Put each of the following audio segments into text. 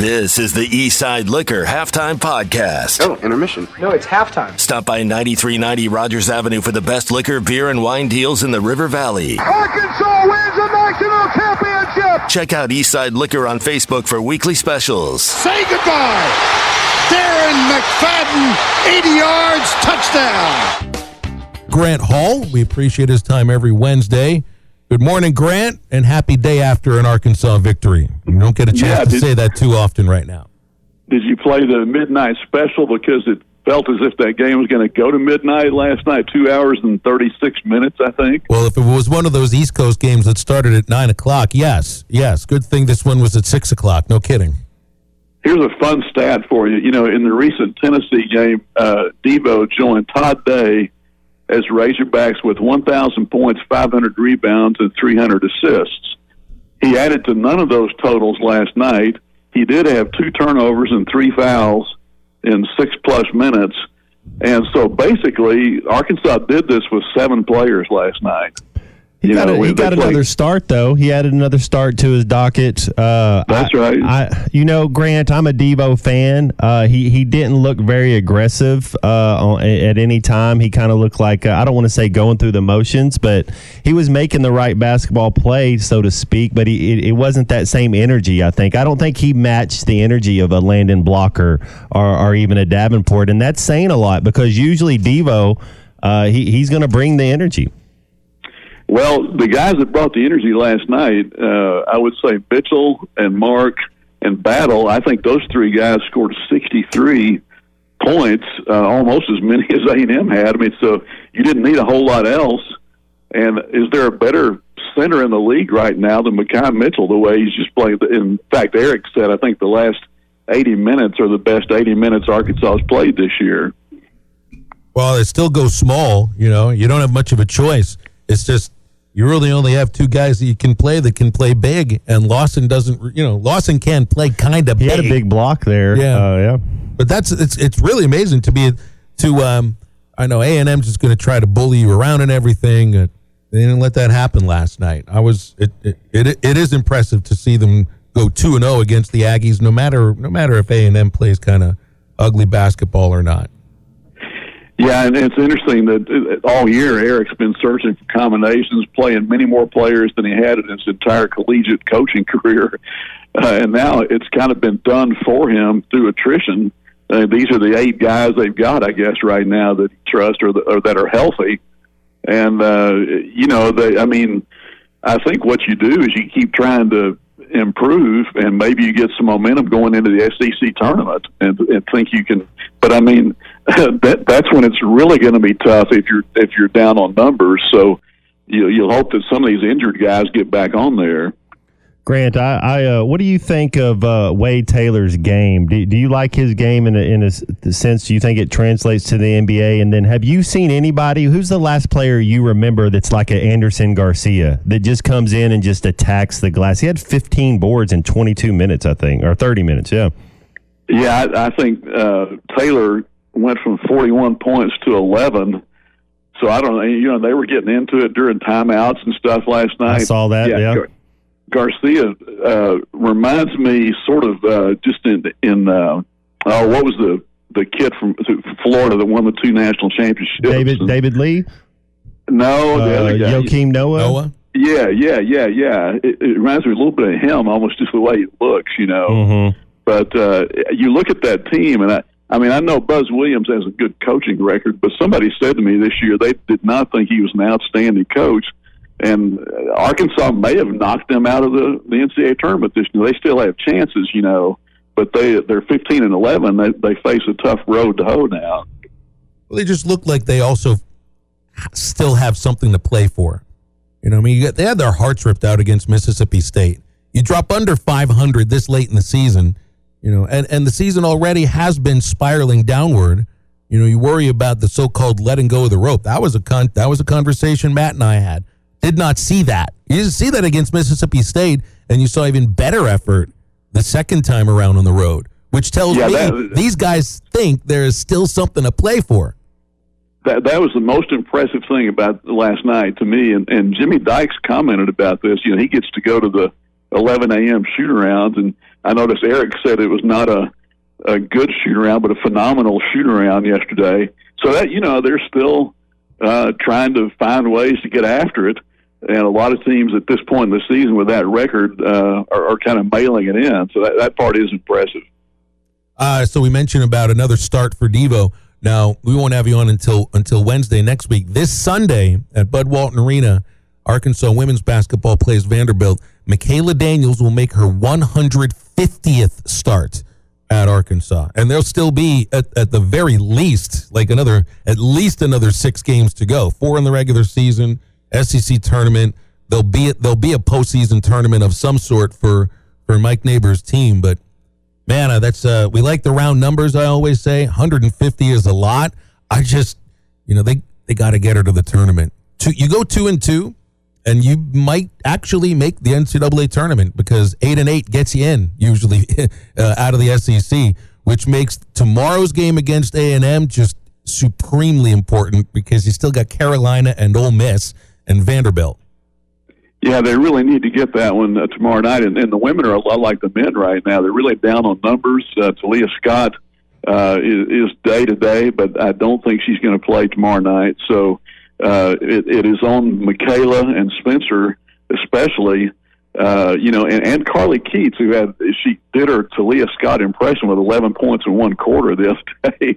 This is the Eastside Liquor Halftime Podcast. Oh, intermission. No, it's halftime. Stop by 9390 Rogers Avenue for the best liquor, beer, and wine deals in the River Valley. Arkansas wins the national championship. Check out Eastside Liquor on Facebook for weekly specials. Say goodbye. Darren McFadden, 80 yards, touchdown. Grant Hall. We appreciate his time every Wednesday. Good morning, Grant, and happy day after an Arkansas victory. You don't get a chance Yeah, to did- say that too often right now. Did you play the midnight special because it felt as if that game was going to go to midnight last night? Two hours and thirty six minutes, I think. Well, if it was one of those East Coast games that started at nine o'clock, yes, yes. Good thing this one was at six o'clock. No kidding. Here's a fun stat for you. You know, in the recent Tennessee game, uh, Devo joined Todd Day as Razorbacks with 1,000 points, 500 rebounds, and 300 assists. He added to none of those totals last night. He did have two turnovers and three fouls in six plus minutes. And so basically, Arkansas did this with seven players last night. He got, know, a, he got another start though. He added another start to his docket. Uh, That's I- right. I, you know, Grant, I'm a Devo fan. Uh, he he didn't look very aggressive uh, on, at any time. He kind of looked like uh, I don't want to say going through the motions, but he was making the right basketball play, so to speak. But he, it, it wasn't that same energy. I think I don't think he matched the energy of a Layden Blocker or, or even a Davenport, and that's saying a lot because usually Devo. Uh, he, he's going to bring the energy. Well, the guys that brought the energy last night, uh, I would say Mitchell and Mark and Battle. I think those three guys scored 63 points, uh, almost as many as A and M had. I mean, so you didn't need a whole lot else. And is there a better center in the league right now than Makhi Mitchell? The way he's just playing. In fact, Eric said I think the last 80 minutes are the best 80 minutes Arkansas has played this year. Well, it still goes small. You know, you don't have much of a choice. It's just you really only have two guys that you can play that can play big, and Lawson doesn't. You know, Lawson can play kind of He big. had a big block there. Yeah. Uh, yeah. But that's it's it's really amazing to be to um I know A and M's just going to try to bully you around and everything. Uh, they didn't let that happen last night. I was it it, it it is impressive to see them go two and zero against the Aggies, no matter no matter if A and M plays kind of ugly basketball or not. Yeah, and it's interesting that uh, all year Eric's been searching for combinations, playing many more players than he had in his entire collegiate coaching career, uh, and now it's kind of been done for him through attrition. Uh, these are the eight guys they've got, I guess, right now that he trusts or, the, or that are healthy. And uh, you know, they, I mean, I think what you do is you keep trying to improve, and maybe you get some momentum going into the SEC tournament, and, and think you can. But I mean, that that's when it's really going to be tough if you're if you're down on numbers. So you, you'll hope that some of these injured guys get back on there. Grant, I, I uh, what do you think of uh, Wade Taylor's game? Do, do you like his game in a, in a sense? Do you think it translates to the NBA? And then, have you seen anybody? Who's the last player you remember that's like an Andersson Garcia that just comes in and just attacks the glass? He had 15 boards in 22 minutes, I think, or 30 minutes. Yeah. Yeah, I, I think uh, Taylor went from 41 points to 11. So I don't know. You know, they were getting into it during timeouts and stuff last night. I saw that. Yeah. Gar- Garcia uh, reminds me sort of uh, just in in uh, oh, what was the the kid from Florida that won the two national championships? David And- David Lee, No, the uh, other guy. Joakim Noah. Noah, Yeah, yeah, yeah, yeah. It, it reminds me a little bit of him, almost just the way he looks, you know. Mhm. But uh, you look at that team, and I, I mean, I know Buzz Williams has a good coaching record, but somebody said to me this year they did not think he was an outstanding coach, and uh, Arkansas may have knocked them out of the the NCAA tournament this year. They still have chances, you know, but they they're 15 and 11. They they face a tough road to hoe now. well, they just look like they also still have something to play for. You know, I mean, you got, they had their hearts ripped out against Mississippi State. You drop under 500 this late in the season, you know, and, and the season already has been spiraling downward. You know, you worry about the so-called letting go of the rope. That was a con- that was a conversation Matt and I had. Did not see that. You didn't see that against Mississippi State, and you saw even better effort the second time around on the road, which tells Yeah, me that- these guys think there is still something to play for. that that was the most impressive thing about last night to me. And, and Jimmy Dykes commented about this. You know, he gets to go to the 11 a.m. shoot arounds. And I noticed Eric said it was not a a good shoot around, but a phenomenal shoot around yesterday. So that you know they're still uh, trying to find ways to get after it. And a lot of teams at this point in the season with that record uh, are, are kind of mailing it in. So that, that part is impressive. Uh, so we mentioned about another start for Devo. Now we won't have you on until until Wednesday next week. This Sunday at Bud Walton Arena, Arkansas women's basketball plays Vanderbilt. Makayla Daniels will make her 150th start at Arkansas, and there'll still be at, at the very least like another at least another six games to go. Four in the regular season, SEC tournament. There'll be there'll be a postseason tournament of some sort for for Mike Neighbors' team, but man, uh, that's uh, we like the round numbers. I always say 150 is a lot. I just, you know, they they got to get her to the tournament. Two, you go two and two, and you might actually make the NCAA tournament because eight and eight gets you in usually uh, out of the SEC, which makes tomorrow's game against A and M just supremely important because you still got Carolina and Ole Miss and Vanderbilt. Yeah, they really need to get that one uh, tomorrow night. And, and the women are a lot like the men right now. They're really down on numbers. Uh, Taliah Scott uh, is day to day, but I don't think she's going to play tomorrow night. So uh, it, it is on Makayla and Spencer, especially. Uh, you know, and, and Carly Keats, who had she did her Taliah Scott impression with 11 points in one quarter other day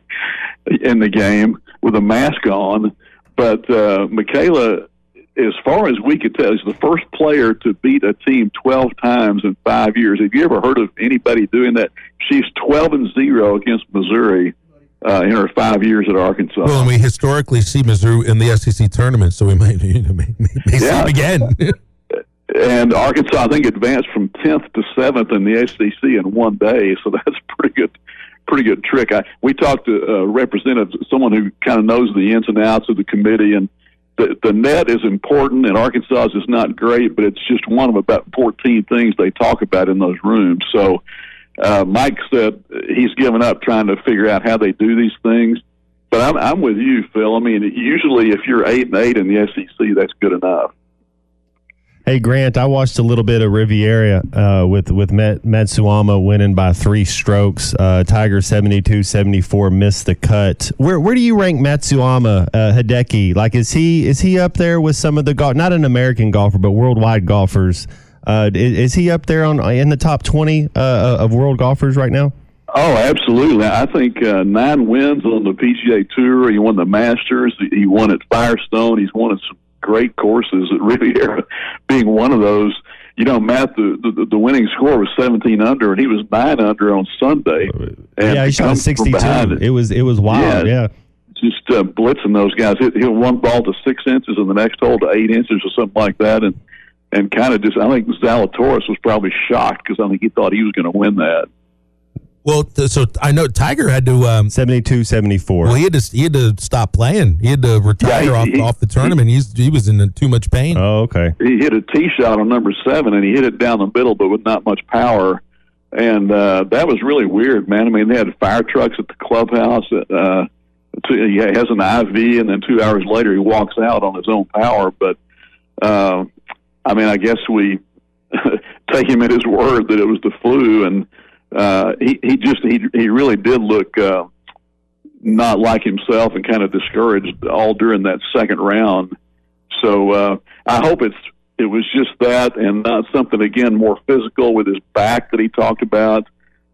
in the game with a mask on. But uh, Makayla as far as we could tell, is the first player to beat a team 12 times in five years. Have you ever heard of anybody doing that? She's 12 and 0 against Missouri uh, in her five years at Arkansas. Well, and we historically see Missouri in the SEC tournament, so we might, you know, may, may yeah. see again. and Arkansas, I think, advanced from 10th to 7th in the SEC in one day, so that's pretty good pretty good trick. I, we talked to a representative, someone who kind of knows the ins and outs of the committee, and the, the net is important, and Arkansas is not great, but it's just one of about 14 things they talk about in those rooms. So uh, Mike said he's given up trying to figure out how they do these things. But I'm, I'm with you, Phil. I mean, usually if you're eight and eight in the SEC, that's good enough. Hey Grant, I watched a little bit of Riviera uh, with with Met, Matsuyama winning by three strokes. Uh, Tiger 72-74 missed the cut. Where where do you rank Matsuyama uh, Hideki? Like is he is he up there with some of the golf? Not an American golfer, but worldwide golfers. Uh, is, is, he up there on in the top twenty uh, of world golfers right now? Oh, absolutely. I think uh, nine wins on the PGA Tour. He won the Masters. He won at Firestone. He's won at some great courses at Riviera, being one of those. You know, Matt, the, the the winning score was 17 under, and he was nine under on Sunday. And yeah, he shot 62. It. it. was it was wild. Yeah, yeah. just uh, blitzing those guys. Hit one ball to six inches, and the next hole to eight inches, or something like that, and and kind of just. I think Zalatoris was probably shocked because I think he thought he was going to win that. Well, so I know Tiger had to um, 72, 74. Well, he had to he had to stop playing. He had to retire yeah, he, off, he, off the tournament. He, He's he was in too much pain. Oh, okay. He hit a tee shot on number seven, and he hit it down the middle, but with not much power. And uh, that was really weird, man. I mean, they had fire trucks at the clubhouse. Uh, he has an IV, and then two hours later, he walks out on his own power. But uh, I mean, I guess we take him at his word that it was the flu, and uh, he he just he he really did look uh, not like himself and kind of discouraged all during that second round. So uh, I hope it's it was just that and not something again more physical with his back that he talked about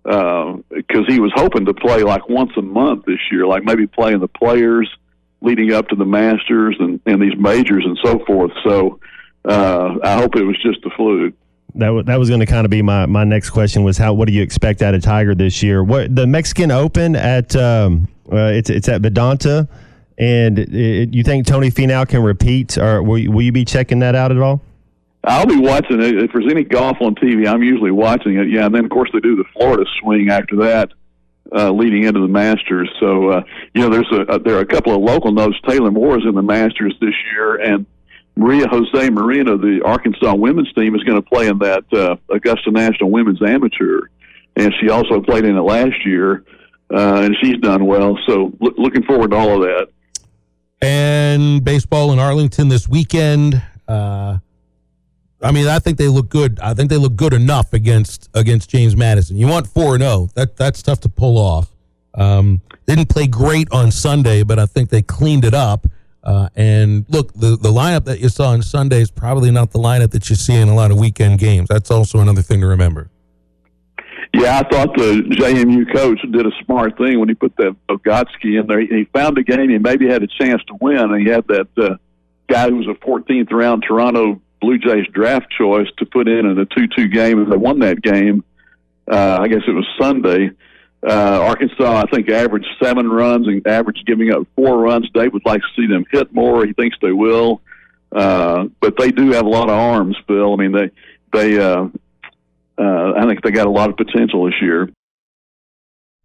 because uh, he was hoping to play like once a month this year, like maybe playing the players leading up to the Masters and, and these majors and so forth. So uh, I hope it was just a fluke that w- that was going to kind of be my, my next question was how what do you expect out of Tiger this year? What the Mexican Open at um, uh, it's it's at Vidanta, and it, you think Tony Finau can repeat, or will you, will you be checking that out at all? I'll be watching it. If there's any golf on TV, I'm usually watching it. Yeah, and then of course they do the Florida swing after that, uh, leading into the Masters. So uh, you know, there's a, there are a couple of local notes. Taylor Moore is in the Masters this year, and Maria Jose Marino, the Arkansas women's team, is going to play in that uh, Augusta National Women's Amateur, and she also played in it last year, uh, and she's done well. So lo- looking forward to all of that. And baseball in Arlington this weekend. Uh, I mean, I think they look good. I think they look good enough against against James Madison. You want four and zero. Oh. That that's tough to pull off. Um, didn't play great on Sunday, but I think they cleaned it up. Uh, and look, the the lineup that you saw on Sunday is probably not the lineup that you see in a lot of weekend games. That's also another thing to remember. Yeah, I thought the JMU coach did a smart thing when he put that Bogotsky in there. He found a game he maybe had a chance to win, and he had that uh, guy who was a 14th round Toronto Blue Jays draft choice to put in in a 2-2 game, and they won that game. Uh, I guess it was Sunday. Uh, Arkansas, I think, averaged seven runs and averaged giving up four runs. Dave would like to see them hit more. He thinks they will, uh, but they do have a lot of arms, Phil. I mean, they they uh, uh, I think they got a lot of potential this year.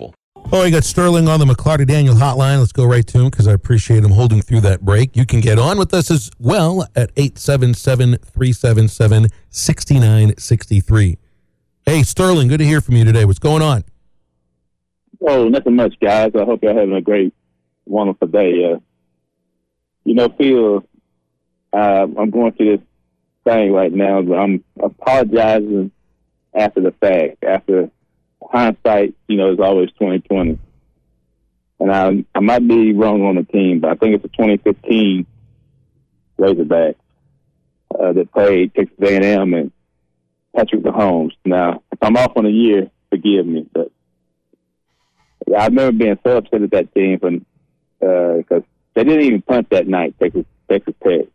Oh, I got Sterling on the McLarty Daniel hotline. Let's go right to him because I appreciate him holding through that break. You can get on with us as well at 877 377 6963. Hey, Sterling, good to hear from you today. What's going on? Oh, nothing much, guys. I hope you're having a great, wonderful day. Uh, you know, Phil, uh, I'm going through this thing right now. But I'm apologizing after the fact, after hindsight, you know, is always twenty twenty. And I I might be wrong on the team, but I think it's a 2015 Razorback uh, that played Texas A&M and Patrick Mahomes. Now, if I'm off on a year, forgive me, but I remember being so upset at that team because uh, they didn't even punt that night, Texas Texas Tech,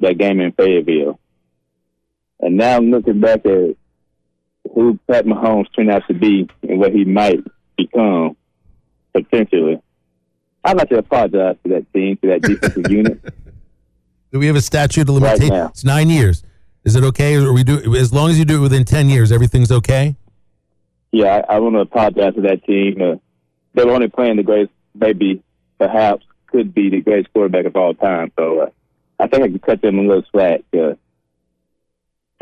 that game in Fayetteville. And now looking back at who Pat Mahomes turned out to be and what he might become potentially. I'd like to apologize to that team, to that defensive unit. Do we have a statute of limitations? Right it's nine years. Is it okay? Or we do as long as you do it within ten years, everything's okay? Yeah, I, I want to apologize to that team. Uh, they were only playing the greatest, maybe perhaps could be the greatest quarterback of all time. So uh, I think I can cut them a little slack. Uh,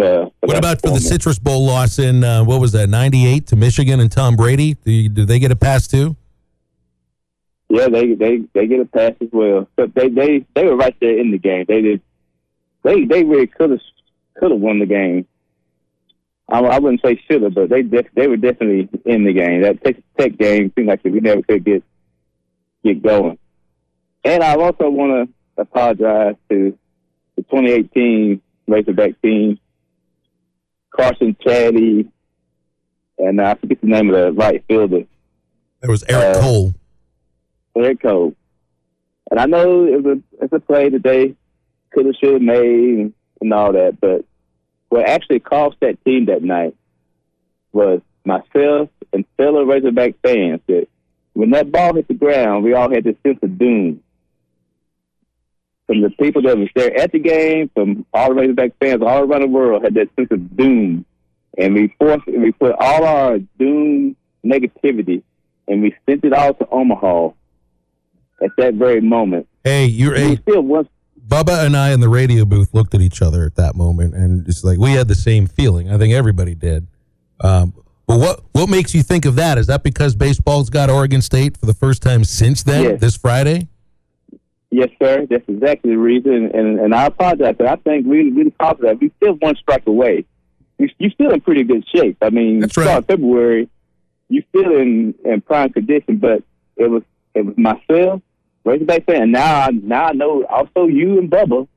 uh, what about for the Citrus Bowl loss in uh, what was that '98 to Michigan and Tom Brady? Do, you, do they get a pass too? Yeah, they they they get a pass as well. But they they they were right there in the game. They did. They they really could have could have won the game. I, I wouldn't say should have, but they def, they were definitely in the game. That Texas Tech game seemed like we never could get get going. And I also want to apologize to the 2018 Razorback team Carson Shaddy, and I forget the name of the right fielder. There was Eric uh, Cole. Eric Cole. And I know it was a, it's a play that they could have, should have made and, and all that, but what actually cost that team that night was myself and fellow Razorback fans that when that ball hit the ground, we all had this sense of doom from the people that was there at the game, from all the Razorback fans all around the world, had that sense of doom, and we forced, we put all our doom negativity, and we sent it all to Omaha at that very moment. Hey, you're a still once. Bubba and I in the radio booth looked at each other at that moment, and it's like we had the same feeling. I think everybody did. Um, but what what makes you think of that? Is that because baseball's got Oregon State for the first time since then, yes. this Friday? Yes, sir. That's exactly the reason. And and I apologize. But I think we we that. We still one strike away. You you still in pretty good shape. I mean, That's right. February, you still in in prime condition. But it was it was myself, Razorback fan. Now I now I know also you and Bubba,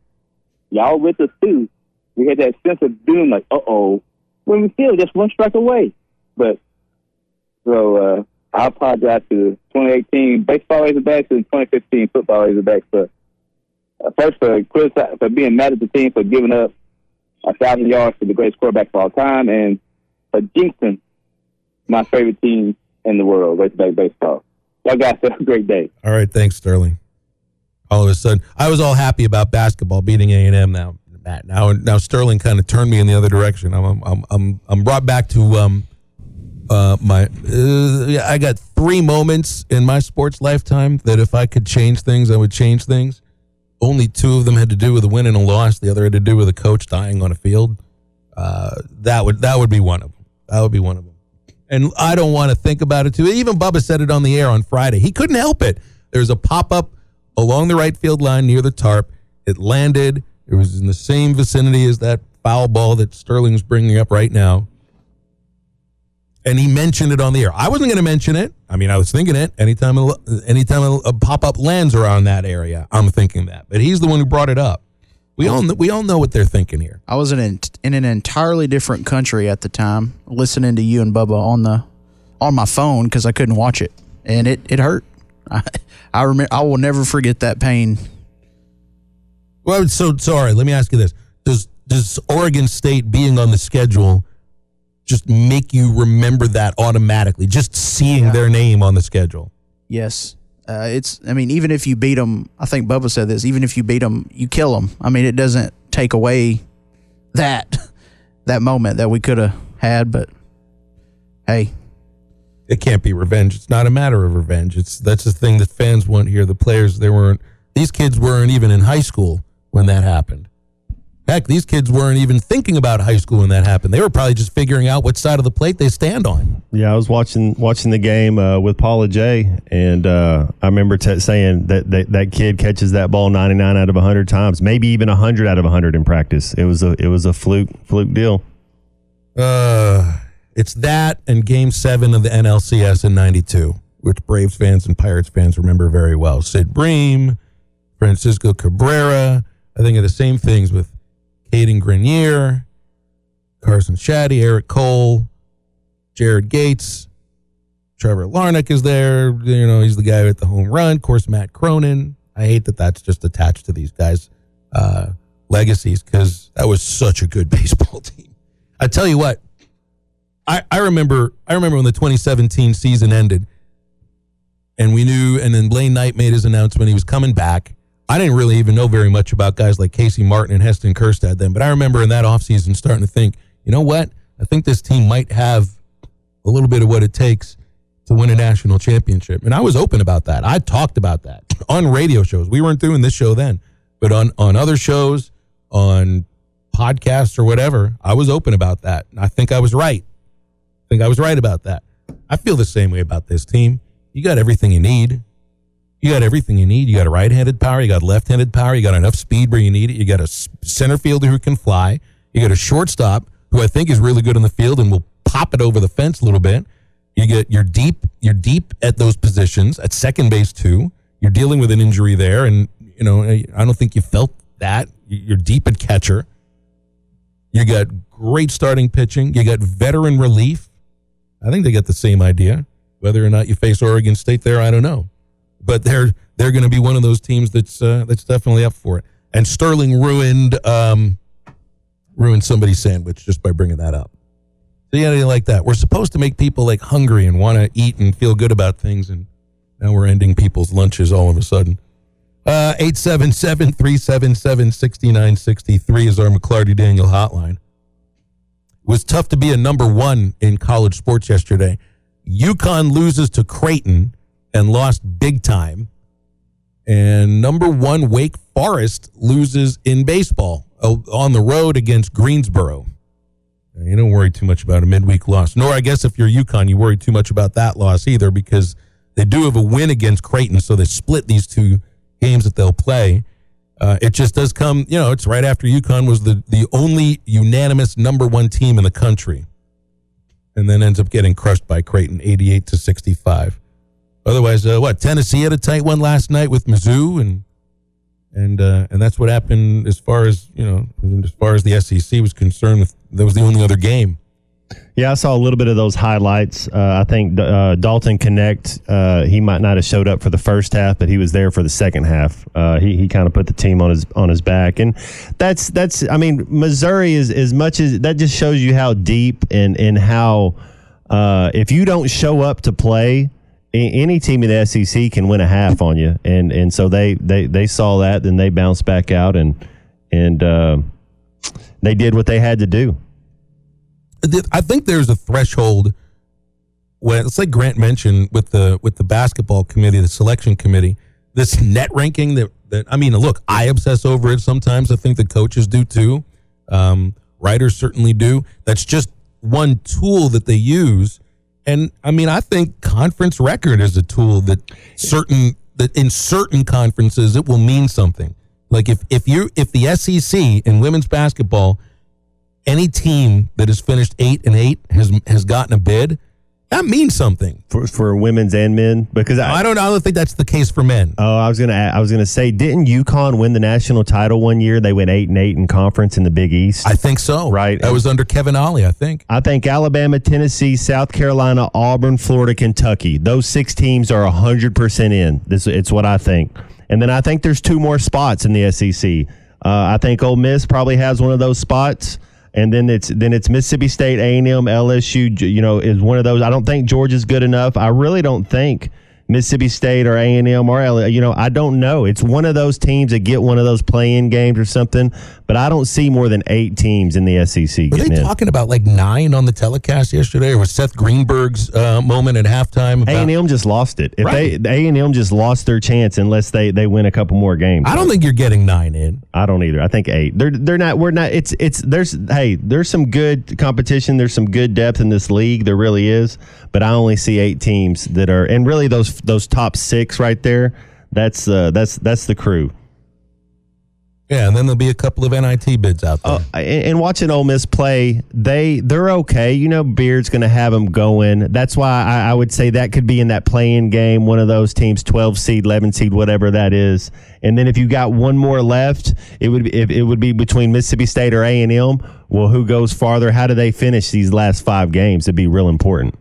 y'all with us too. we had that sense of doom, like, uh oh, when we still just one strike away. But so uh, I apologize to 2018 baseball Razorbacks and 2015 football Razorbacks for uh, first for critici- for being mad at the team for giving up a thousand yards to the greatest quarterback of all time, and for jinxing my favorite team in the world, Razorback baseball. Y'all guys have a great day. All right, thanks, Sterling. All of a sudden, I was all happy about basketball beating A and M. Now, now, now Sterling kind of turned me in the other direction. I'm, I'm, I'm, I'm brought back to um, uh, my. Uh, I got three moments in my sports lifetime that if I could change things, I would change things. Only two of them had to do with a win and a loss. The other had to do with a coach dying on a field. Uh, that would that would be one of them. That would be one of them. And I don't want to think about it too. Even Bubba said it on the air on Friday. He couldn't help it. There's a pop up along the right field line near the tarp. It landed. It was in the same vicinity as that foul ball that Sterling's bringing up right now. And he mentioned it on the air. I wasn't going to mention it. I mean, I was thinking it. Anytime, a, anytime a, a pop up lands around that area, I'm thinking that. But he's the one who brought it up. We all we all know what they're thinking here. I was in an, in an entirely different country at the time, listening to you and Bubba on the on my phone because I couldn't watch it, and it it hurt. I I remember. I will never forget that pain. Well, so sorry. Let me ask you this: Does does Oregon State being on the schedule just make you remember that automatically? Just seeing Yeah. their name on the schedule. Yes. Uh, it's. I mean, even if you beat them, I think Bubba said this. Even if you beat them, you kill them. I mean, it doesn't take away that that moment that we could have had. But hey, It can't be revenge. It's not a matter of revenge. It's that's the thing that fans want here. The players they weren't. These kids weren't even in high school when that happened. Heck, these kids weren't even thinking about high school when that happened. They were probably just figuring out what side of the plate they stand on. Yeah, I was watching watching the game uh, with Paula J, and uh, I remember t- saying that, that that kid catches that ball ninety nine out of hundred times, maybe even hundred out of hundred in practice. It was a it was a fluke fluke deal. Uh, it's that and Game Seven of the NLCS in '92, which Braves fans and Pirates fans remember very well. Sid Bream, Francisco Cabrera. I think of the same things with Caden Grenier, Carson Shaddy, Eric Cole, Jared Gates, Trevor Larnach is there. You know, he's the guy with the home run. Of course, Matt Cronin. I hate that that's just attached to these guys' uh, legacies because that was such a good baseball team. I tell you what, I, I remember I remember when the 2017 season ended, and we knew, and then Blaine Knight made his announcement he was coming back. I didn't really even know very much about guys like Casey Martin and Heston Kerstad then, but I remember in that offseason starting to think, you know what? I think this team might have a little bit of what it takes to win a national championship. And I was open about that. I talked about that on radio shows. We weren't doing this show then, but on, on other shows, on podcasts or whatever, I was open about that. And I think I was right. I think I was right about that. I feel the same way about this team. You got everything you need. You got everything you need. You got a right-handed power. You got left-handed power. You got enough speed where you need it. You got a center fielder who can fly. You got a shortstop who I think is really good in the field and will pop it over the fence a little bit. You get you're deep. You're deep at those positions at second base too. You're dealing with an injury there, and you know I don't think you felt that. You're deep at catcher. You got great starting pitching. You got veteran relief. I think they got the same idea. Whether or not you face Oregon State there, I don't know. But they're they're going to be one of those teams that's uh, that's definitely up for it. And Sterling ruined um, ruined somebody's sandwich just by bringing that up. So yeah, anything like that. We're supposed to make people like hungry and want to eat and feel good about things, and now we're ending people's lunches all of a sudden. Uh, 877 377 6963 is our McLarty Daniel hotline. It was tough to be a number one in college sports yesterday. UConn loses to Creighton and lost big time. And number one, Wake Forest loses in baseball uh, on the road against Greensboro. You don't worry too much about a midweek loss. Nor, I guess, if you're UConn, you worry too much about that loss either because they do have a win against Creighton. So they split these two games that they'll play. Uh, it just does come, you know, it's right after UConn was the, the only unanimous number one team in the country. And then ends up getting crushed by Creighton 88 to 65. Otherwise, uh, what? Tennessee had a tight one last night with Mizzou and and uh, and that's what happened as far as you know, as far as the SEC was concerned. With, that was the only other game. Yeah, I saw a little bit of those highlights. Uh, I think uh, Dalton Knecht, uh, he might not have showed up for the first half, but he was there for the second half. Uh, he he kind of put the team on his on his back, and that's that's. I mean, Missouri is as much as that just shows you how deep and and how uh, if you don't show up to play, any team in the SEC can win a half on you, and and so they they they saw that, then they bounced back out and and uh, they did what they had to do. I think there's a threshold when it's like Grant mentioned with the with the basketball committee, the selection committee, this net ranking that that I mean, look, I obsess over it sometimes. I think the coaches do too. Um, writers certainly do. That's just one tool that they use. And I mean, I think conference record is a tool that certain that in certain conferences it will mean something. Like if if you if the SEC in women's basketball any team that has finished eight and eight has has gotten a bid. That means something for for women's and men because I, I don't I don't think that's the case for men. Oh, I was gonna I was gonna say, didn't UConn win the national title one year? They went eight and eight in conference in the Big East. I think so. Right, that was under Kevin Ollie. I think. I think Alabama, Tennessee, South Carolina, Auburn, Florida, Kentucky. Those six teams are hundred percent in. This it's what I think. And then I think there's two more spots in the SEC. Uh, I think Ole Miss probably has one of those spots and then it's then it's Mississippi State, A and M, LSU. You know, is one of those. I don't think Georgia's good enough. I really don't think Mississippi State or A and M or L. You know, I don't know. It's one of those teams that get one of those play-in games or something. But I don't see more than eight teams in the SEC. Were they in. talking about like nine on the telecast yesterday, or was Seth Greenberg's uh, moment at halftime? A and M just lost it. If right. they A and M just lost their chance unless they they win a couple more games. I don't think you're getting nine in. I don't either. I think eight. They're they're not. We're not. It's it's there's hey there's some good competition. There's some good depth in this league. There really is. But I only see eight teams that are and really those those top six right there. That's uh, that's that's the crew. Yeah, and then there'll be a couple of NIT bids out there. Uh, and, watching Ole Miss play, they they're okay. You know, Beard's going to have them going. That's why I, I, would say that could be in that playing game, one of those teams, twelve seed, eleven seed, whatever that is. And then if you got one more left, it would be, it would be between Mississippi State or A and M. Well, who goes farther? How do they finish these last five games? It'd be real important.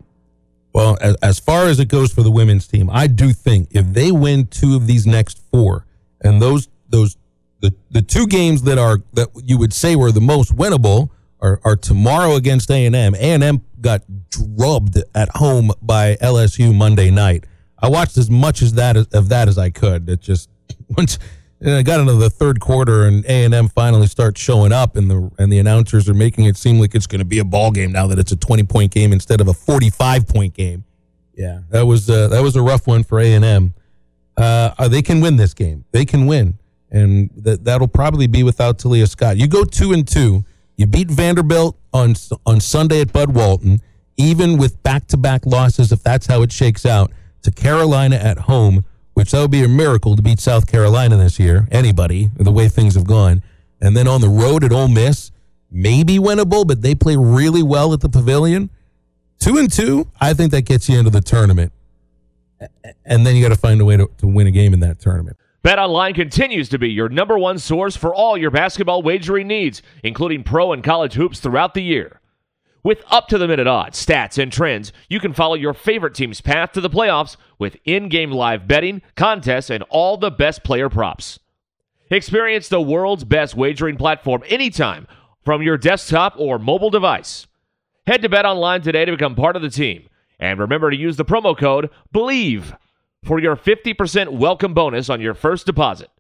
Well, as, as far as it goes for the women's team, I do think if they win two of these next four, and those those the the two games that are that you would say were the most winnable are, are tomorrow against A and M. A and M got drubbed at home by LSU Monday night. I watched as much as that of that as I could. It just once I got into the third quarter and A and M finally starts showing up, and the and the announcers are making it seem like it's going to be a ball game now that it's a twenty point game instead of a forty five point game. Yeah, that was uh, that was a rough one for A and M. Uh, they can win this game. They can win and that that'll probably be without Taliah Scott. You go two and two. You beat Vanderbilt on on Sunday at Bud Walton, even with back to back losses. If that's how it shakes out to Carolina at home, which that would be a miracle to beat South Carolina this year. Anybody, the way things have gone, and then on the road at Ole Miss, maybe winnable, but they play really well at the Pavilion. Two and two, I think that gets you into the tournament, and then you got to find a way to, to win a game in that tournament. BetOnline continues to be your number one source for all your basketball wagering needs, including pro and college hoops throughout the year. With up to the minute odds, stats, and trends, you can follow your favorite team's path to the playoffs with in game live betting, contests, and all the best player props. Experience the world's best wagering platform anytime from your desktop or mobile device. Head to BetOnline today to become part of the team. And remember to use the promo code BELIEVE for your 50% welcome bonus on your first deposit.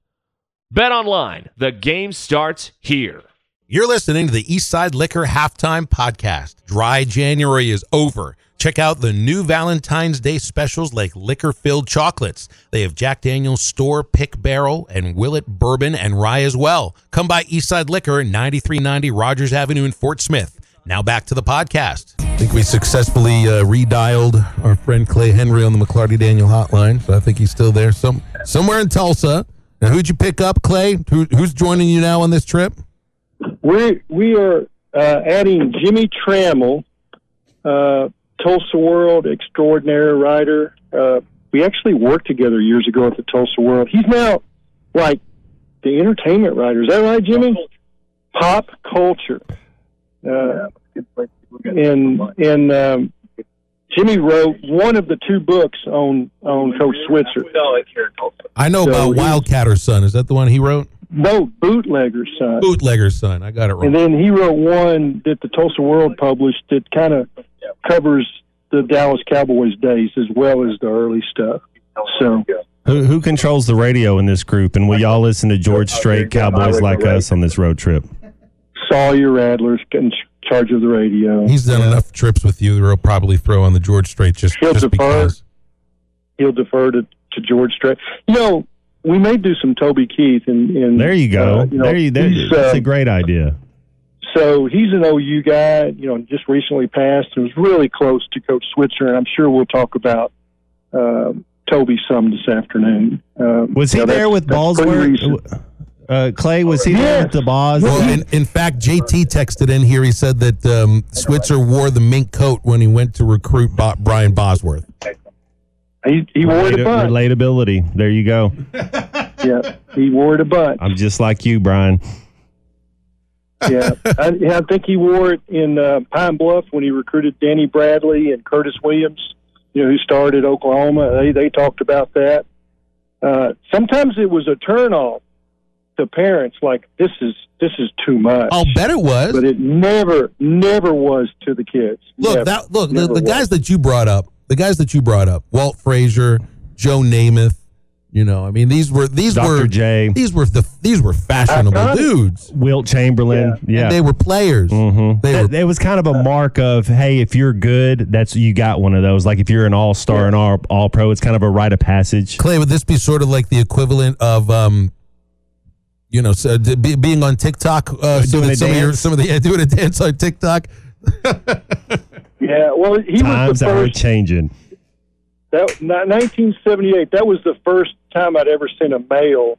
Bet online, the game starts here. You're listening to the Eastside Liquor Halftime Podcast. Dry January is over. Check out the new Valentine's Day specials like liquor filled chocolates. They have Jack Daniel's Store, Pick Barrel, and Willet Bourbon and Rye as well. Come by Eastside Liquor, 9390 Rogers Avenue in Fort Smith. Now back to the podcast. I think we successfully uh, redialed our friend Clay Henry on the McLarty Daniel hotline. So I think he's still there, some somewhere in Tulsa. Now, who'd you pick up, Clay? Who, who's joining you now on this trip? We we are uh, adding Jimmy Tramel, uh, Tulsa World extraordinary writer. Uh, we actually worked together years ago at the Tulsa World. He's now like the entertainment writer. Is that right, Jimmy? Pop culture. Uh, and and um, Jimmy wrote one of the two books on on Coach Switzer. I know about he- Wildcatter's son. Is that the one he wrote? No, Bootlegger's son. Bootlegger's son. I got it wrong. And then he wrote one that the Tulsa World published that kind of covers the Dallas Cowboys days as well as the early stuff. So Who, who controls the radio in this group? And will y'all listen to George Strait, Cowboys Like Us on this road trip? Sawyer Radler's in charge of the radio. He's done enough trips with you. He'll probably throw on the George Strait just, He'll just defer. because. He'll defer to, to George Strait. You know, we may do some Toby Keith and, and There you go. uh, you know, there you there, That's uh, a great idea. So he's an OU guy, you know, just recently passed and was really close to Coach Switzer, and I'm sure we'll talk about um Toby some this afternoon. Um, Was he you know, there with that's Bosworth? Uh, Clay, was he there with the Boz? Well, in, in fact, JT texted in here. He said that um, Switzer wore the mink coat when he went to recruit Bo- Brian Bosworth. He, he wore it a Relata- relatability. There you go. Yeah, he wore it a bunch. I'm just like you, Brian. yeah, I, I think he wore it in uh, Pine Bluff when he recruited Danny Bradley and Curtis Williams. You know, who started Oklahoma. They they talked about that. Uh, sometimes it was a turnoff to parents, like this is this is too much. I'll bet it was. but it never never was to the kids. Look, Never. that look the, the guys that you brought up, the guys that you brought up, Walt Frazier, Joe Namath. You know, I mean, these were these Dr. were J. these were the these were fashionable Iconic. dudes. Wilt Chamberlain. Yeah. And they were players. Mhm. They That- were it was kind of a mark of hey, if you're good, that's you got one of those. Like if you're an all star and all all pro, it's kind of a rite of passage. Clay, would this be sort of like the equivalent of, um, you know, so, be, being on TikTok? Uh, Doing some of your some of the yeah, doing a dance on TikTok. yeah. Well, he Times was the are changing. That 1978. That was the first time I'd ever seen a male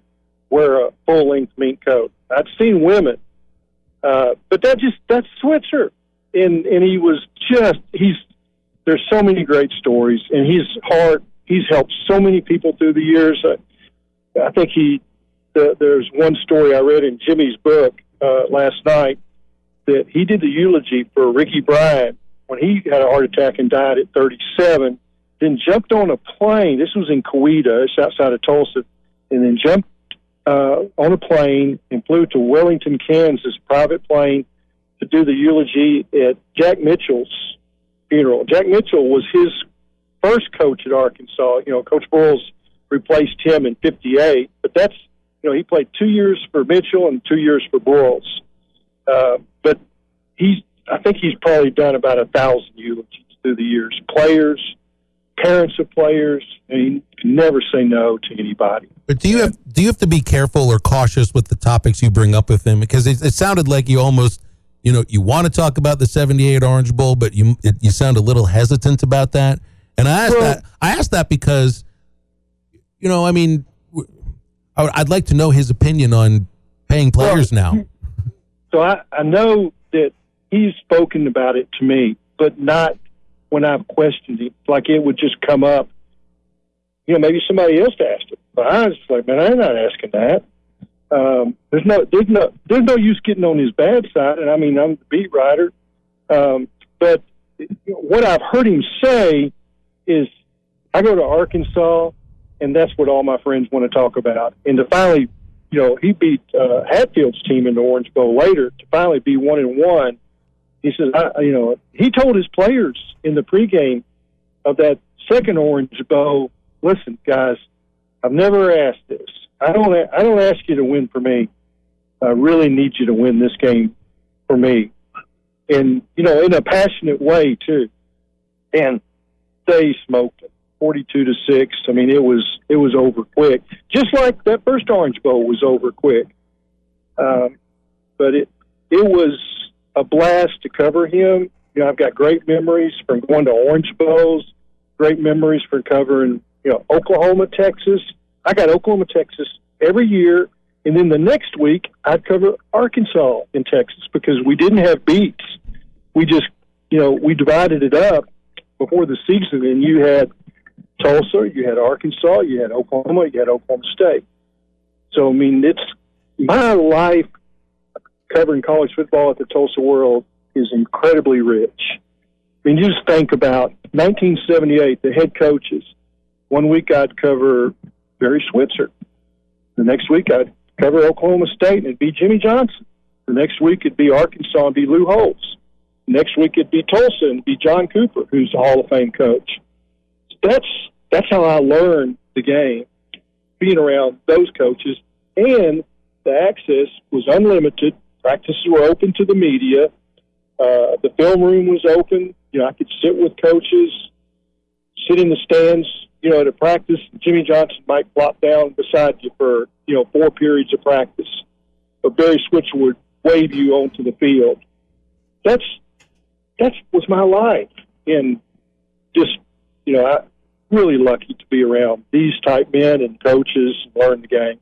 wear a full length mink coat. I'd seen women, uh, but that just that's Switzer, and and he was just he's. There's so many great stories, and his heart. He's helped so many people through the years. Uh, I think he. The, there's one story I read in Jimmy's book uh, last night that he did the eulogy for Ricky Bryant when he had a heart attack and died at 37 then jumped on a plane. This was in Coweta, it's outside of Tulsa, and then jumped uh, on a plane and flew to Wellington, Kansas, private plane, to do the eulogy at Jack Mitchell's funeral. Jack Mitchell was his first coach at Arkansas. You know, Coach Broyles replaced him in '58, but that's you know he played two years for Mitchell and two years for Broyles. Uh, but he's I think he's probably done about a thousand eulogies through the years. Players, parents of players, and he can never say no to anybody. But do you have do you have to be careful or cautious with the topics you bring up with him? Because it, it sounded like you almost, you know, you want to talk about the '78 Orange Bowl, but you it, you sound a little hesitant about that. And I asked Well- that I asked that because, you know, I mean, I I'd like to know his opinion on paying players now. So I, I know that he's spoken about it to me, but not when I've questioned him. Like it would just come up. You know, maybe somebody else asked it, but I was like, man, I'm not asking that. Um, there's no, there's no, there's no use getting on his bad side. And I mean, I'm the beat writer. Um, but what I've heard him say is, I go to Arkansas, and that's what all my friends want to talk about. And to finally, you know, he beat uh, Hatfield's team in the Orange Bowl later to finally be one and one. He says, I, you know, he told his players in the pregame of that second Orange Bowl, listen, guys, I've never asked this. I don't, I don't ask you to win for me. I really need you to win this game for me, and you know, in a passionate way too. And they smoked it, forty-two to six. I mean, it was it was over quick, just like that first Orange Bowl was over quick. Um, but it it was a blast to cover him. You know, I've got great memories from going to Orange Bowls, great memories from covering you know Oklahoma, Texas. I got Oklahoma, Texas every year, and then the next week I'd cover Arkansas in Texas because we didn't have beats. We just you know we divided it up before the season, and you had Tulsa, you had Arkansas, you had Oklahoma, you had Oklahoma State. So I mean, it's my life covering college football at the Tulsa World is incredibly rich. I mean, you just think about 1978, the head coaches. One week I'd cover Barry Switzer. The next week I'd cover Oklahoma State and it'd be Jimmy Johnson. The next week it'd be Arkansas and be Lou Holtz. Next week it'd be Tulsa and be John Cooper, who's a Hall of Fame coach. That's that's how I learned the game, being around those coaches, and the access was unlimited. Practices were open to the media. Uh, the film room was open. You know, I could sit with coaches, sit in the stands. You know, at a practice, Jimmy Johnson might flop down beside you for you know four periods of practice, but Barry Switzer would wave you onto the field. That's that was my life, and just you know, I really lucky to be around these type men and coaches and learn the game.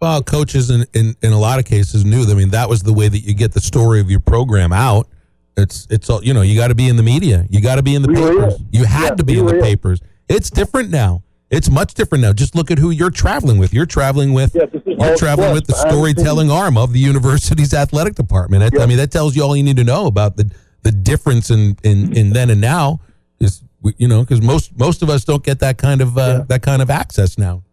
Well, coaches in, in, in a lot of cases knew. That I mean, that was the way that you get the story of your program out. It's it's all you know. You got to be in the media. You got to be in the papers. You had Yeah, to be in the papers. It's different now. It's much different now. Just look at who you're traveling with. You're traveling with Yeah, you're traveling plus with the behind the scenes. storytelling arm of the university's athletic department. That- I Yeah. mean, that tells you all you need to know about the the difference in in, in then and now. Is you know because most most of us don't get that kind of uh, that kind of access now.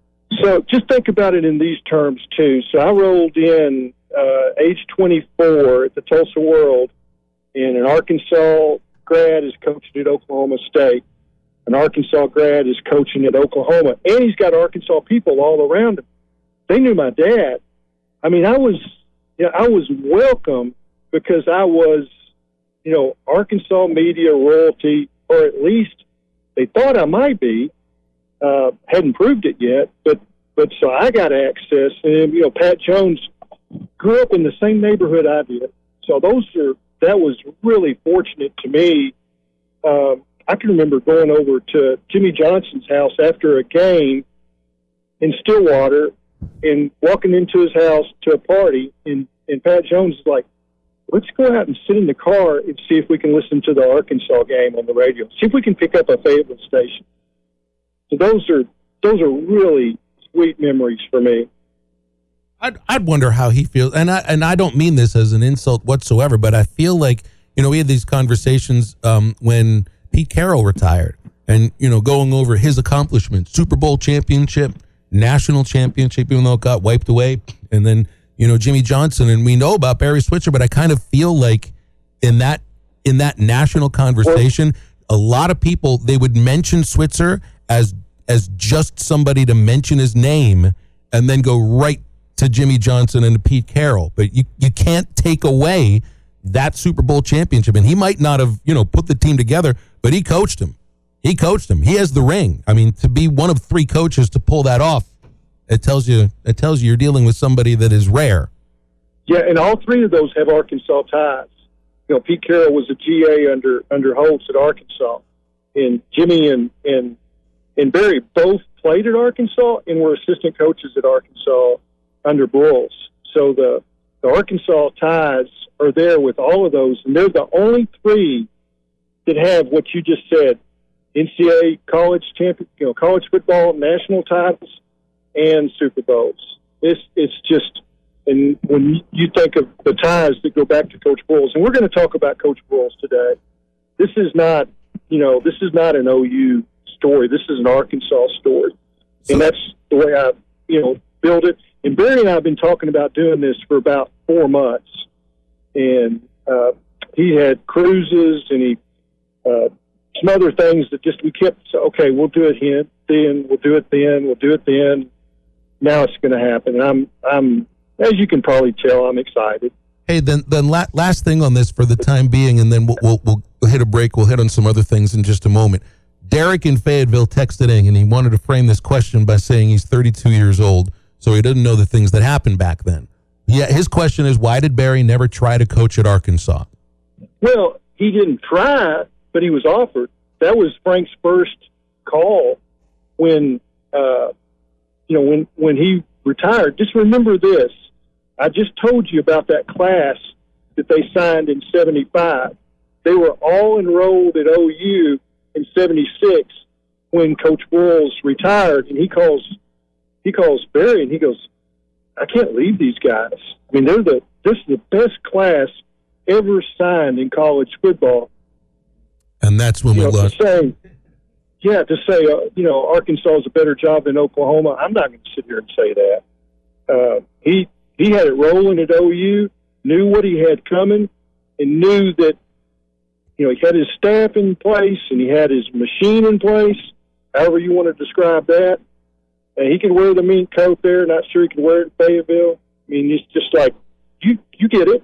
So just think about it in these terms too. So I rolled in uh, age 24 at the Tulsa World, and an Arkansas grad is coaching at Oklahoma State. An Arkansas grad is coaching at Oklahoma, and he's got Arkansas people all around him. They knew my dad. I mean, I was, you know, I was welcome because I was, you know, Arkansas media royalty, or at least they thought I might be uh, hadn't proved it yet, but but so I got access, and you know, Pat Jones grew up in the same neighborhood I did, so those are that was really fortunate to me. Um, I can remember going over to Jimmy Johnson's house after a game in Stillwater and walking into his house to a party, and and Pat Jones is like, let's go out and sit in the car and see if we can listen to the Arkansas game on the radio. See if we can pick up a Fayetteville station. So those are those are really sweet memories for me. I'd, I'd wonder how he feels, and I and I don't mean this as an insult whatsoever, but I feel like you know we had these conversations um, when Pete Carroll retired, and you know going over his accomplishments: Super Bowl championship, national championship, even though it got wiped away, and then you know Jimmy Johnson, and we know about Barry Switzer, but I kind of feel like in that in that national conversation, a lot of people they would mention Switzer as as just somebody to mention his name, and then go right to Jimmy Johnson and to Pete Carroll. But you you can't take away that Super Bowl championship, and he might not have you know put the team together, but he coached him. He coached him. He has the ring. I mean, to be one of three coaches to pull that off, it tells you it tells you you're dealing with somebody that is rare. Yeah, and all three of those have Arkansas ties. You know, Pete Carroll was a GA under under Holtz at Arkansas, and Jimmy and and and Barry both played at Arkansas and were assistant coaches at Arkansas under Broyles. So the the Arkansas ties are there with all of those, and they're the only three that have what you just said: NCAA college champion, you know, college football national titles and Super Bowls. It's it's just and when you think of the ties that go back to Coach Broyles, and we're going to talk about Coach Broyles today, this is not, you know, this is not an OU story. This is an Arkansas story, and that's the way I, you know, build it. And Barry and I have been talking about doing this for about four months, and uh, he had cruises and he uh, some other things that just we kept. So, okay, we'll do it then. Then we'll do it then. We'll do it then. Now it's going to happen, and I'm I'm as you can probably tell, I'm excited. Hey, then then la- last thing on this for the time being, and then we'll, we'll we'll hit a break. We'll hit on some other things in just a moment. Derek in Fayetteville texted in, and he wanted to frame this question by saying he's 32 years old, so he doesn't know the things that happened back then. Yeah, his question is, why did Barry never try to coach at Arkansas? Well, he didn't try, but he was offered. That was Frank's first call when, uh, you know, when when he retired. Just remember this: I just told you about that class that they signed in '75. They were all enrolled at OU in '76 when Coach Broyles retired, and he calls he calls Barry and he goes, I can't leave these guys. I mean, they're the this is the best class ever signed in college football. And that's when You we know, lost. to say, yeah, to say uh, you know Arkansas is a better job than Oklahoma. I'm not going to sit here and say that. Uh, he he had it rolling at OU, knew what he had coming, and knew that you know he had his staff in place and he had his machine in place. However you want to describe that, and he could wear the mink coat there. Not sure he could wear it in Fayetteville. I mean, it's just like you you get it.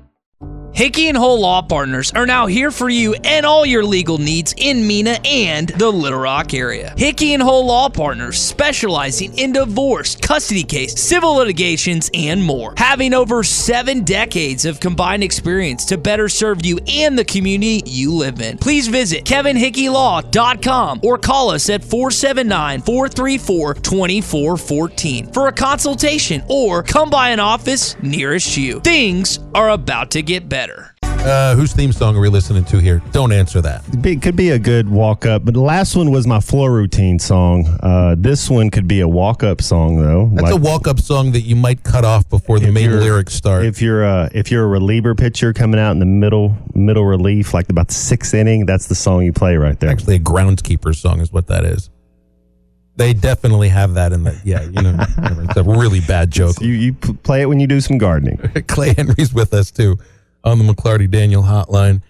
Hickey and Hole Law Partners are now here for you and all your legal needs in Mena and the Little Rock area. Hickey and Hole Law Partners specializing in divorce, custody case, civil litigations, and more. Having over seven decades of combined experience to better serve you and the community you live in. Please visit kevinhickeylaw.com or call us at 479 434 2414 for a consultation or come by an office nearest you. Things are about to get better. Uh, whose theme song are we listening to here? Don't answer that. It could be a good walk up, but the last one was my floor routine song. Uh, this one could be a walk up song though. That's a walk up song that you might cut off before the main you're- lyrics start. If you're a if you're a reliever pitcher coming out in the middle middle relief, like about the sixth inning, that's the song you play right there. Actually, a groundskeeper song is what that is. They definitely have that in the yeah. You know, whatever. it's a really bad joke. You you play it when you do some gardening. Clay Henry's with us too on the McLarty Daniel hotline.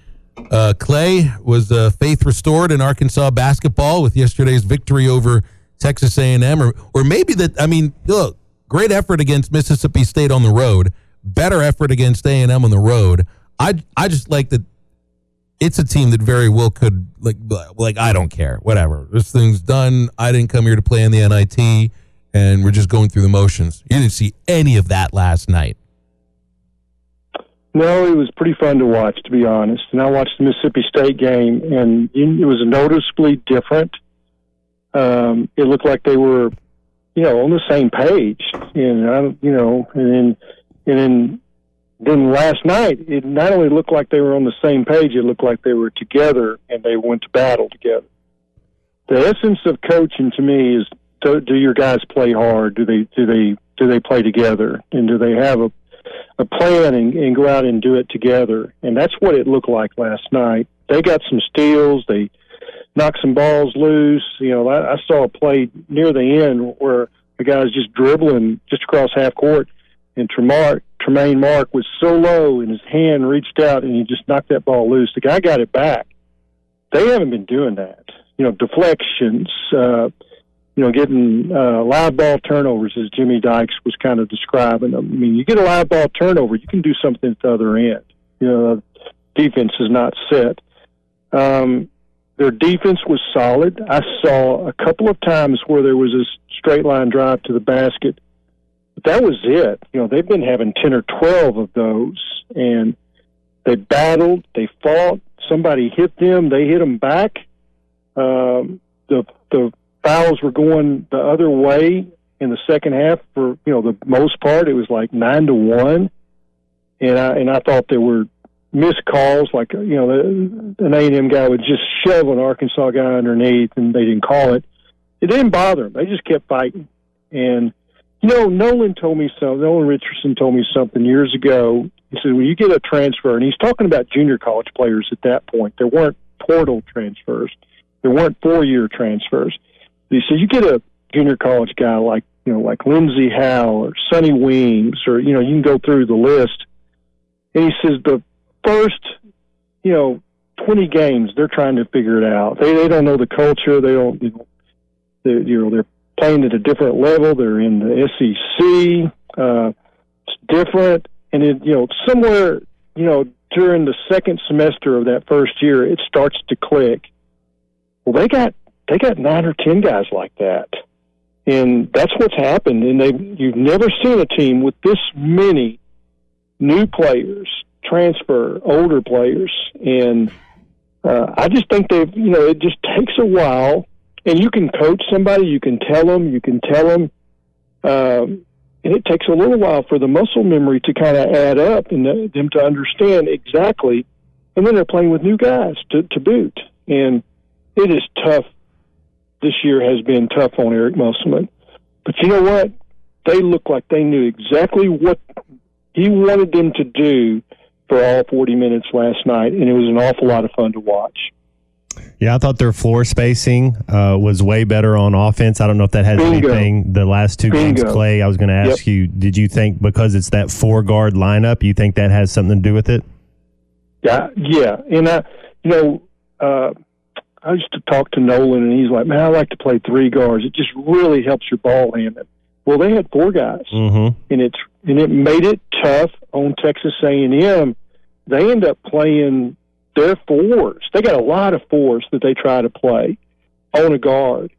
Uh, Clay was uh, faith restored in Arkansas basketball with yesterday's victory over Texas A&M, or or maybe that. I mean, look, great effort against Mississippi State on the road, better effort against A&M on the road. I I just like that. It's a team that very well could like like I don't care whatever this thing's done. I didn't come here to play in the NIT, and we're just going through the motions. You didn't see any of that last night. No, it was pretty fun to watch, to be honest. And I watched the Mississippi State game, and it was noticeably different. Um, it looked like they were, you know, on the same page. And I, you know, and then and then then last night, it not only looked like they were on the same page, it looked like they were together and they went to battle together. The essence of coaching to me is: do, do your guys play hard? Do they do they do they play together? And do they have a a plan and, and go out and do it together. And that's what it looked like last night. They got some steals. They knocked some balls loose. You know, I, I saw a play near the end where the guy's just dribbling just across half court, and Tremar, Tramon Mark was so low, and his hand reached out, and he just knocked that ball loose. The guy got it back. They haven't been doing that. You know, deflections. Uh, you know, getting uh, live ball turnovers, as Jimmy Dykes was kind of describing. I mean, you get a live ball turnover, you can do something at the other end. You know, defense is not set. Um, their defense was solid. I saw a couple of times where there was a straight line drive to the basket, but that was it. You know, they've been having 10 or 12 of those, and they battled, they fought. Somebody hit them, they hit them back. Um, the the fouls were going the other way in the second half for you know the most part it was like nine to one. And i and i thought there were missed calls like you know an a&m guy would just shove an arkansas guy underneath and they didn't call it. It didn't bother them. They just kept fighting. And you know nolan told me so nolan richardson told me something years ago. He said when you get a transfer and he's talking about junior college players at that point. There weren't portal transfers. There weren't four year transfers he said you get a junior college guy like you know like Lindsey Howe or Sonny Weems or you know you can go through the list, and he says the first you know twenty games they're trying to figure it out. They they don't know the culture. They don't you know they you know they're playing at a different level. They're in the SEC. Uh, it's different, and it you know somewhere you know during the second semester of that first year it starts to click. Well, they got they got nine or ten guys like that. and that's what's happened. And they you've never seen a team with this many new players transfer, older players, and uh, I just think they've you know it just takes a while, and you can coach somebody, you can tell them, you can tell them. Um, and it takes a little while for the muscle memory to kind of add up and the, them to understand exactly. And then they're playing with new guys to, to boot, and it is tough. This year has been tough on Eric Musselman, but you know what? They look like they knew exactly what he wanted them to do for all 40 minutes last night, and it was an awful lot of fun to watch. Yeah, I thought their floor spacing uh, was way better on offense. I don't know if that has Bingo. anything. The last two Bingo. games, Clay. I was going to ask Yep. you: Did you think because it's that four guard lineup, you think that has something to do with it? Yeah, yeah, and I, you know, uh, I used to talk to Nolan, and he's like, "Man, I like to play three guards. It just really helps your ball handling." Well, they had four guys, Mm-hmm. and it's and it made it tough on Texas A and M. They end up playing their fours. They got a lot of fours that they try to play on a guard,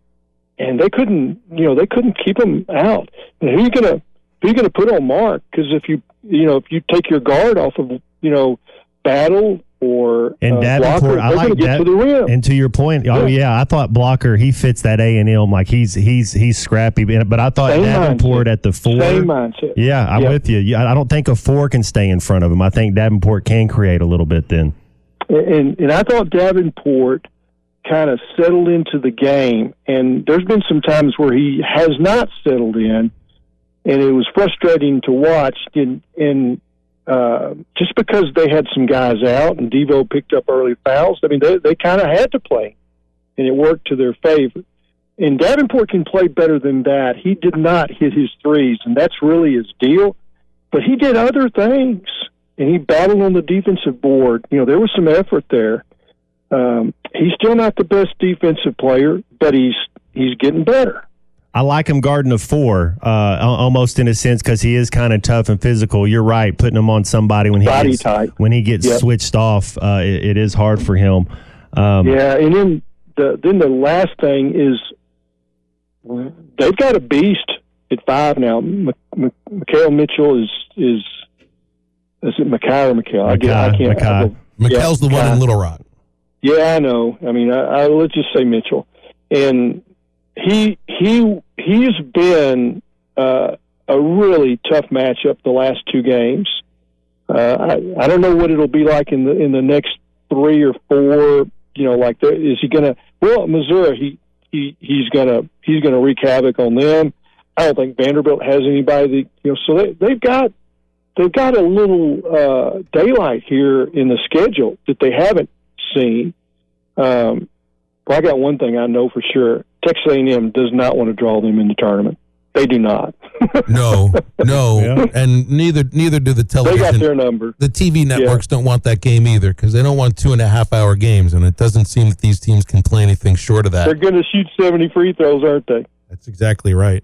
and they couldn't. You know, they couldn't keep them out. And who you gonna who you gonna put on Mark? Because if you you know if you take your guard off of you know Battle or And uh, Davenport, Blocker, I like that. to. And to your point, oh Yeah. yeah, I thought Blocker he fits that A and M like he's he's he's scrappy, but I thought Same Davenport mindset. at the four. Same mindset. Yeah, I'm with you. I don't think a four can stay in front of him. I think Davenport can create a little bit then. and and I thought Davenport kind of settled into the game. And there's been some times where he has not settled in, and it was frustrating to watch. And, and uh, just because they had some guys out and Devo picked up early fouls, I mean they they kind of had to play, and it worked to their favor. And Davenport can play better than that. He did not hit his threes, and that's really his deal. But he did other things, and he battled on the defensive board. You know, there was some effort there. Um, he's still not the best defensive player, but he's he's getting better. I like him guarding a four, uh, almost in a sense, because he is kind of tough and physical. You're right, putting him on somebody when he Body gets, type. when he gets Yep. switched off, uh, it, it is hard for him. Um, Yeah, and then the then the last thing is they've got a beast at five now. M- M- Mikhail Mitchell is is is it Makai or Mikhail? I, get- I can't. Makai. I- McKell's the one in Little Rock. Yeah, I know. I mean, I, I let's just say Mitchell, and he he he's been uh, a really tough matchup the last two games. Uh, I I don't know what it'll be like in the in the next three or four. You know, like the, is he gonna? Well, Missouri, he he he's gonna he's gonna wreak havoc on them. I don't think Vanderbilt has anybody that you know. So they they've got they've got a little uh, daylight here in the schedule that they haven't seen. Um, well, I got one thing I know for sure: Texas A&M does not want to draw them in the tournament. They do not. No, no, and neither neither do the television. They got their number. the TV networks don't want that game either because they don't want two and a half hour games, and it doesn't seem that these teams can play anything short of that. They're going to shoot seventy free throws, aren't they? That's exactly right.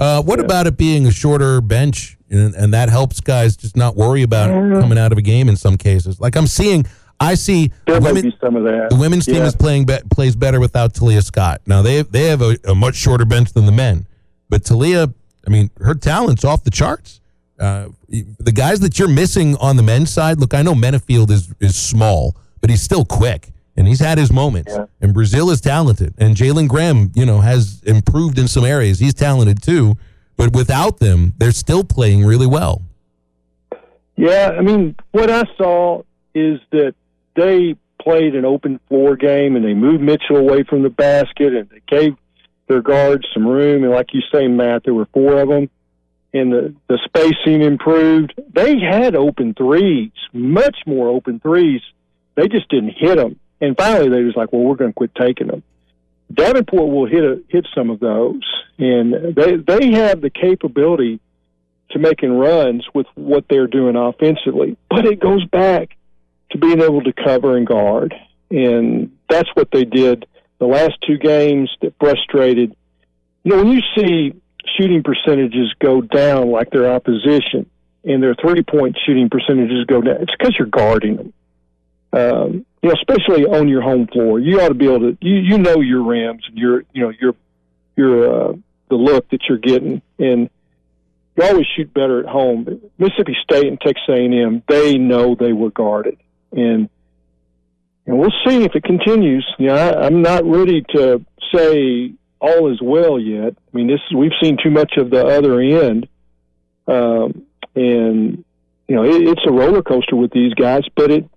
Uh, what about it being a shorter bench, and, and that helps guys just not worry about coming out of a game in some cases? Like I'm seeing, I see There the women, be some of that. the women's team is playing be, plays better without Taliah Scott. Now they they have a, a much shorter bench than the men, but Taliah, I mean, her talent's off the charts. Uh, the guys that you're missing on the men's side, look, I know Menifield is is small, but he's still quick and he's had his moments. And Brazile is talented, and Jalen Graham, you know, has improved in some areas. He's talented too, but without them, they're still playing really well. Yeah, I mean, what I saw is that they played an open floor game and they moved Mitchell away from the basket and they gave their guards some room. And like you say, Matt, there were four of them and the, the spacing improved. They had open threes, much more open threes. They just didn't hit them. And finally, they was like, well, we're going to quit taking them. Davenport will hit a, hit some of those, and they they have the capability to making runs with what they're doing offensively. But it goes back to being able to cover and guard. And that's what they did the last two games that frustrated. You know, when you see shooting percentages go down like their opposition and their three point shooting percentages go down, it's because you're guarding them. Um, you know, especially on your home floor, you ought to be able to. You you know your rims and your you know your your uh, the look that you're getting, and you always shoot better at home. But Mississippi State and Texas A&M, they know they were guarded, and and we'll see if it continues. You know, I, I'm not ready to say all is well yet. I mean, this we've seen too much of the other end, um, and you know it, it's a roller coaster with these guys. But it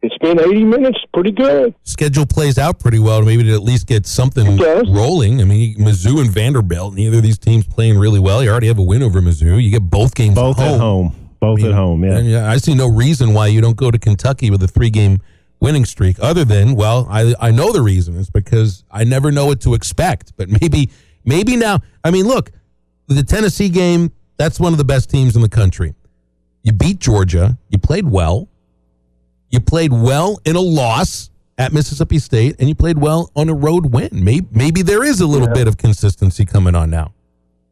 it's been 80 minutes, pretty good. Schedule plays out pretty well, maybe to at least get something rolling. I mean, Mizzou and Vanderbilt, neither of these teams playing really well. You already have a win over Mizzou. You get both games Both at at home. Both I mean, at home. Yeah. and I see no reason why you don't go to Kentucky with a three game winning streak, other than, well, I, I know the reason. It's because I never know what to expect. But maybe, maybe now, I mean, look, the Tennessee game, that's one of the best teams in the country. You beat Georgia, you played well, you played well in a loss at Mississippi State, and you played well on a road win. Maybe, maybe there is a little bit of consistency coming on now.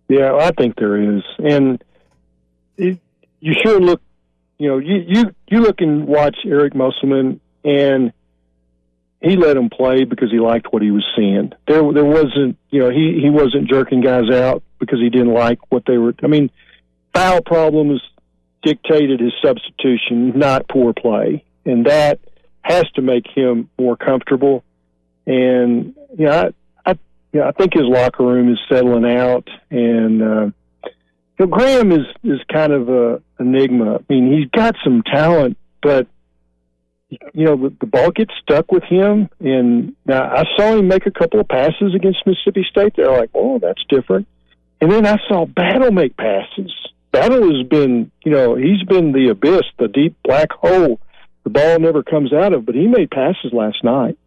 Yeah, I think there is, and it, you sure look. You know, you you you look and watch Eric Musselman, and he let him play because he liked what he was seeing. There there wasn't you know he he wasn't jerking guys out because he didn't like what they were. I mean, foul problems dictated his substitution, not poor play, and that has to make him more comfortable. And you know, I, I you know, I think his locker room is settling out, and uh, know, Graham is is kind of a enigma. I mean, he's got some talent, but you know, the, the ball gets stuck with him. And now I saw him make a couple of passes against Mississippi State. They're like, oh, that's different. And then I saw Battle make passes. Battle has been, you know, he's been the abyss, the deep black hole the ball never comes out of, but he made passes last night.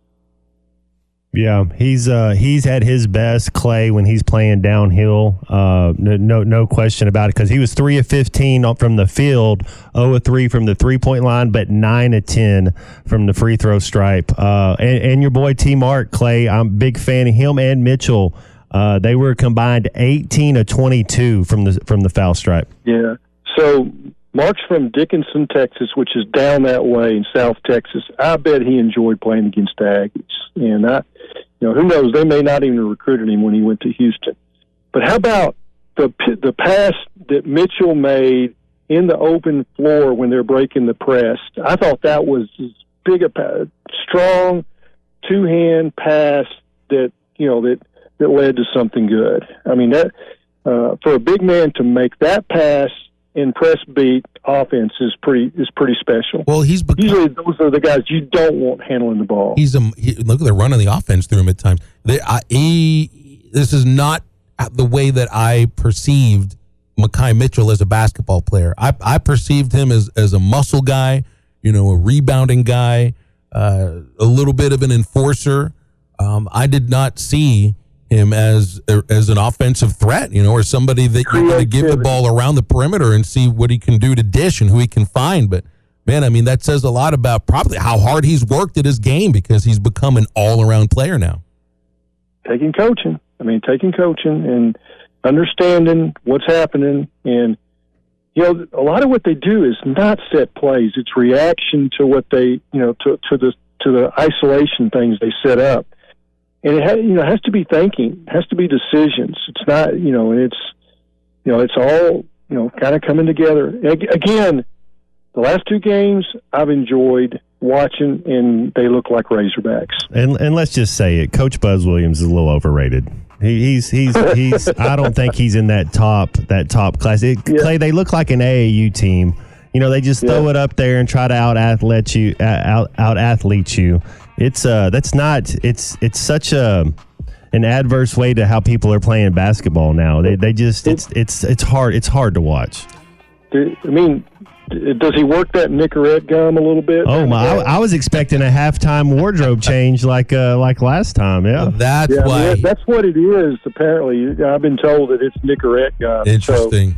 Yeah, he's uh, he's at his best, Clay, when he's playing downhill. Uh, no, no, question about it. Because he was three of fifteen from the field, zero of three from the three point line, but nine of ten from the free throw stripe. Uh, and, and your boy T. Mark Clay, I'm a big fan of him and Mitchell. Uh, they were combined eighteen of twenty two from the from the foul stripe. Yeah. So Mark's from Dickinson, Texas, which is down that way in South Texas. I bet he enjoyed playing against the Aggies. And I, you know, who knows? They may not even recruited him when he went to Houston. But how about the the pass that Mitchell made in the open floor when they're breaking the press? I thought that was as big a strong two hand pass that you know that that led to something good. I mean that uh, for a big man to make that pass in press beat offense is pretty is pretty special. Well, he's become, usually those are the guys you don't want handling the ball. He's a he, look. They're running the offense through him at times. They, I, he, this is not the way that I perceived Makhi Mitchell as a basketball player. I, I perceived him as as a muscle guy, you know, a rebounding guy, uh, a little bit of an enforcer. Um, I did not see him as as an offensive threat, you know, or somebody that you're going to give the ball around the perimeter and see what he can do to dish and who he can find. But man, I mean, that says a lot about probably how hard he's worked at his game because he's become an all around player now. Taking coaching, I mean, taking coaching and understanding what's happening, and you know, a lot of what they do is not set plays; it's reaction to what they, you know, to to the to the isolation things they set up and it has, you know has to be thinking, it has to be decisions. It's not you know it's you know it's all you know kind of coming together. Again, the last two games I've enjoyed watching, and they look like Razorbacks. And and let's just say it, Coach Buzz Williams is a little overrated. He, he's he's he's. I don't think he's in that top that top class. It, yeah. Clay, they look like an AAU team. You know, they just throw it up there and try to out athlete you, out out athlete you. It's uh, that's not. It's it's such a an adverse way to how people are playing basketball now. They they just it's it's it's hard. It's hard to watch. I mean, does he work that Nicorette gum a little bit? Oh my! I, I, was expecting a halftime wardrobe change like uh, like last time. Yeah, that's yeah, why. I mean, that's what it is. Apparently, I've been told that it's Nicorette gum. Interesting. So,